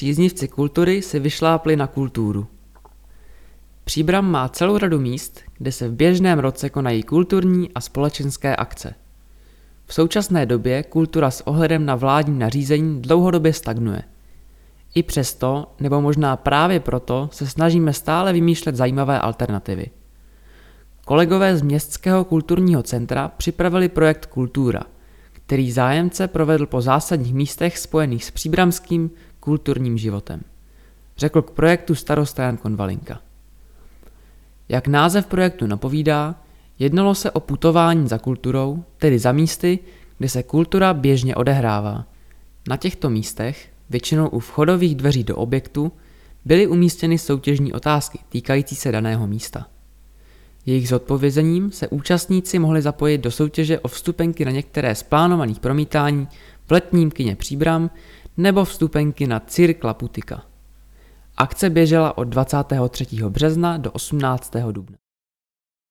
příznivci kultury si vyšlápli na kulturu. Příbram má celou radu míst, kde se v běžném roce konají kulturní a společenské akce. V současné době kultura s ohledem na vládní nařízení dlouhodobě stagnuje. I přesto, nebo možná právě proto, se snažíme stále vymýšlet zajímavé alternativy. Kolegové z Městského kulturního centra připravili projekt Kultura, který zájemce provedl po zásadních místech spojených s příbramským kulturním životem. Řekl k projektu starosta Jan Konvalinka. Jak název projektu napovídá, jednalo se o putování za kulturou, tedy za místy, kde se kultura běžně odehrává. Na těchto místech, většinou u vchodových dveří do objektu, byly umístěny soutěžní otázky týkající se daného místa. Jejich zodpovězením se účastníci mohli zapojit do soutěže o vstupenky na některé z plánovaných promítání v letním kině Příbram nebo vstupenky na Cirkla Putika. Akce běžela od 23. března do 18. dubna.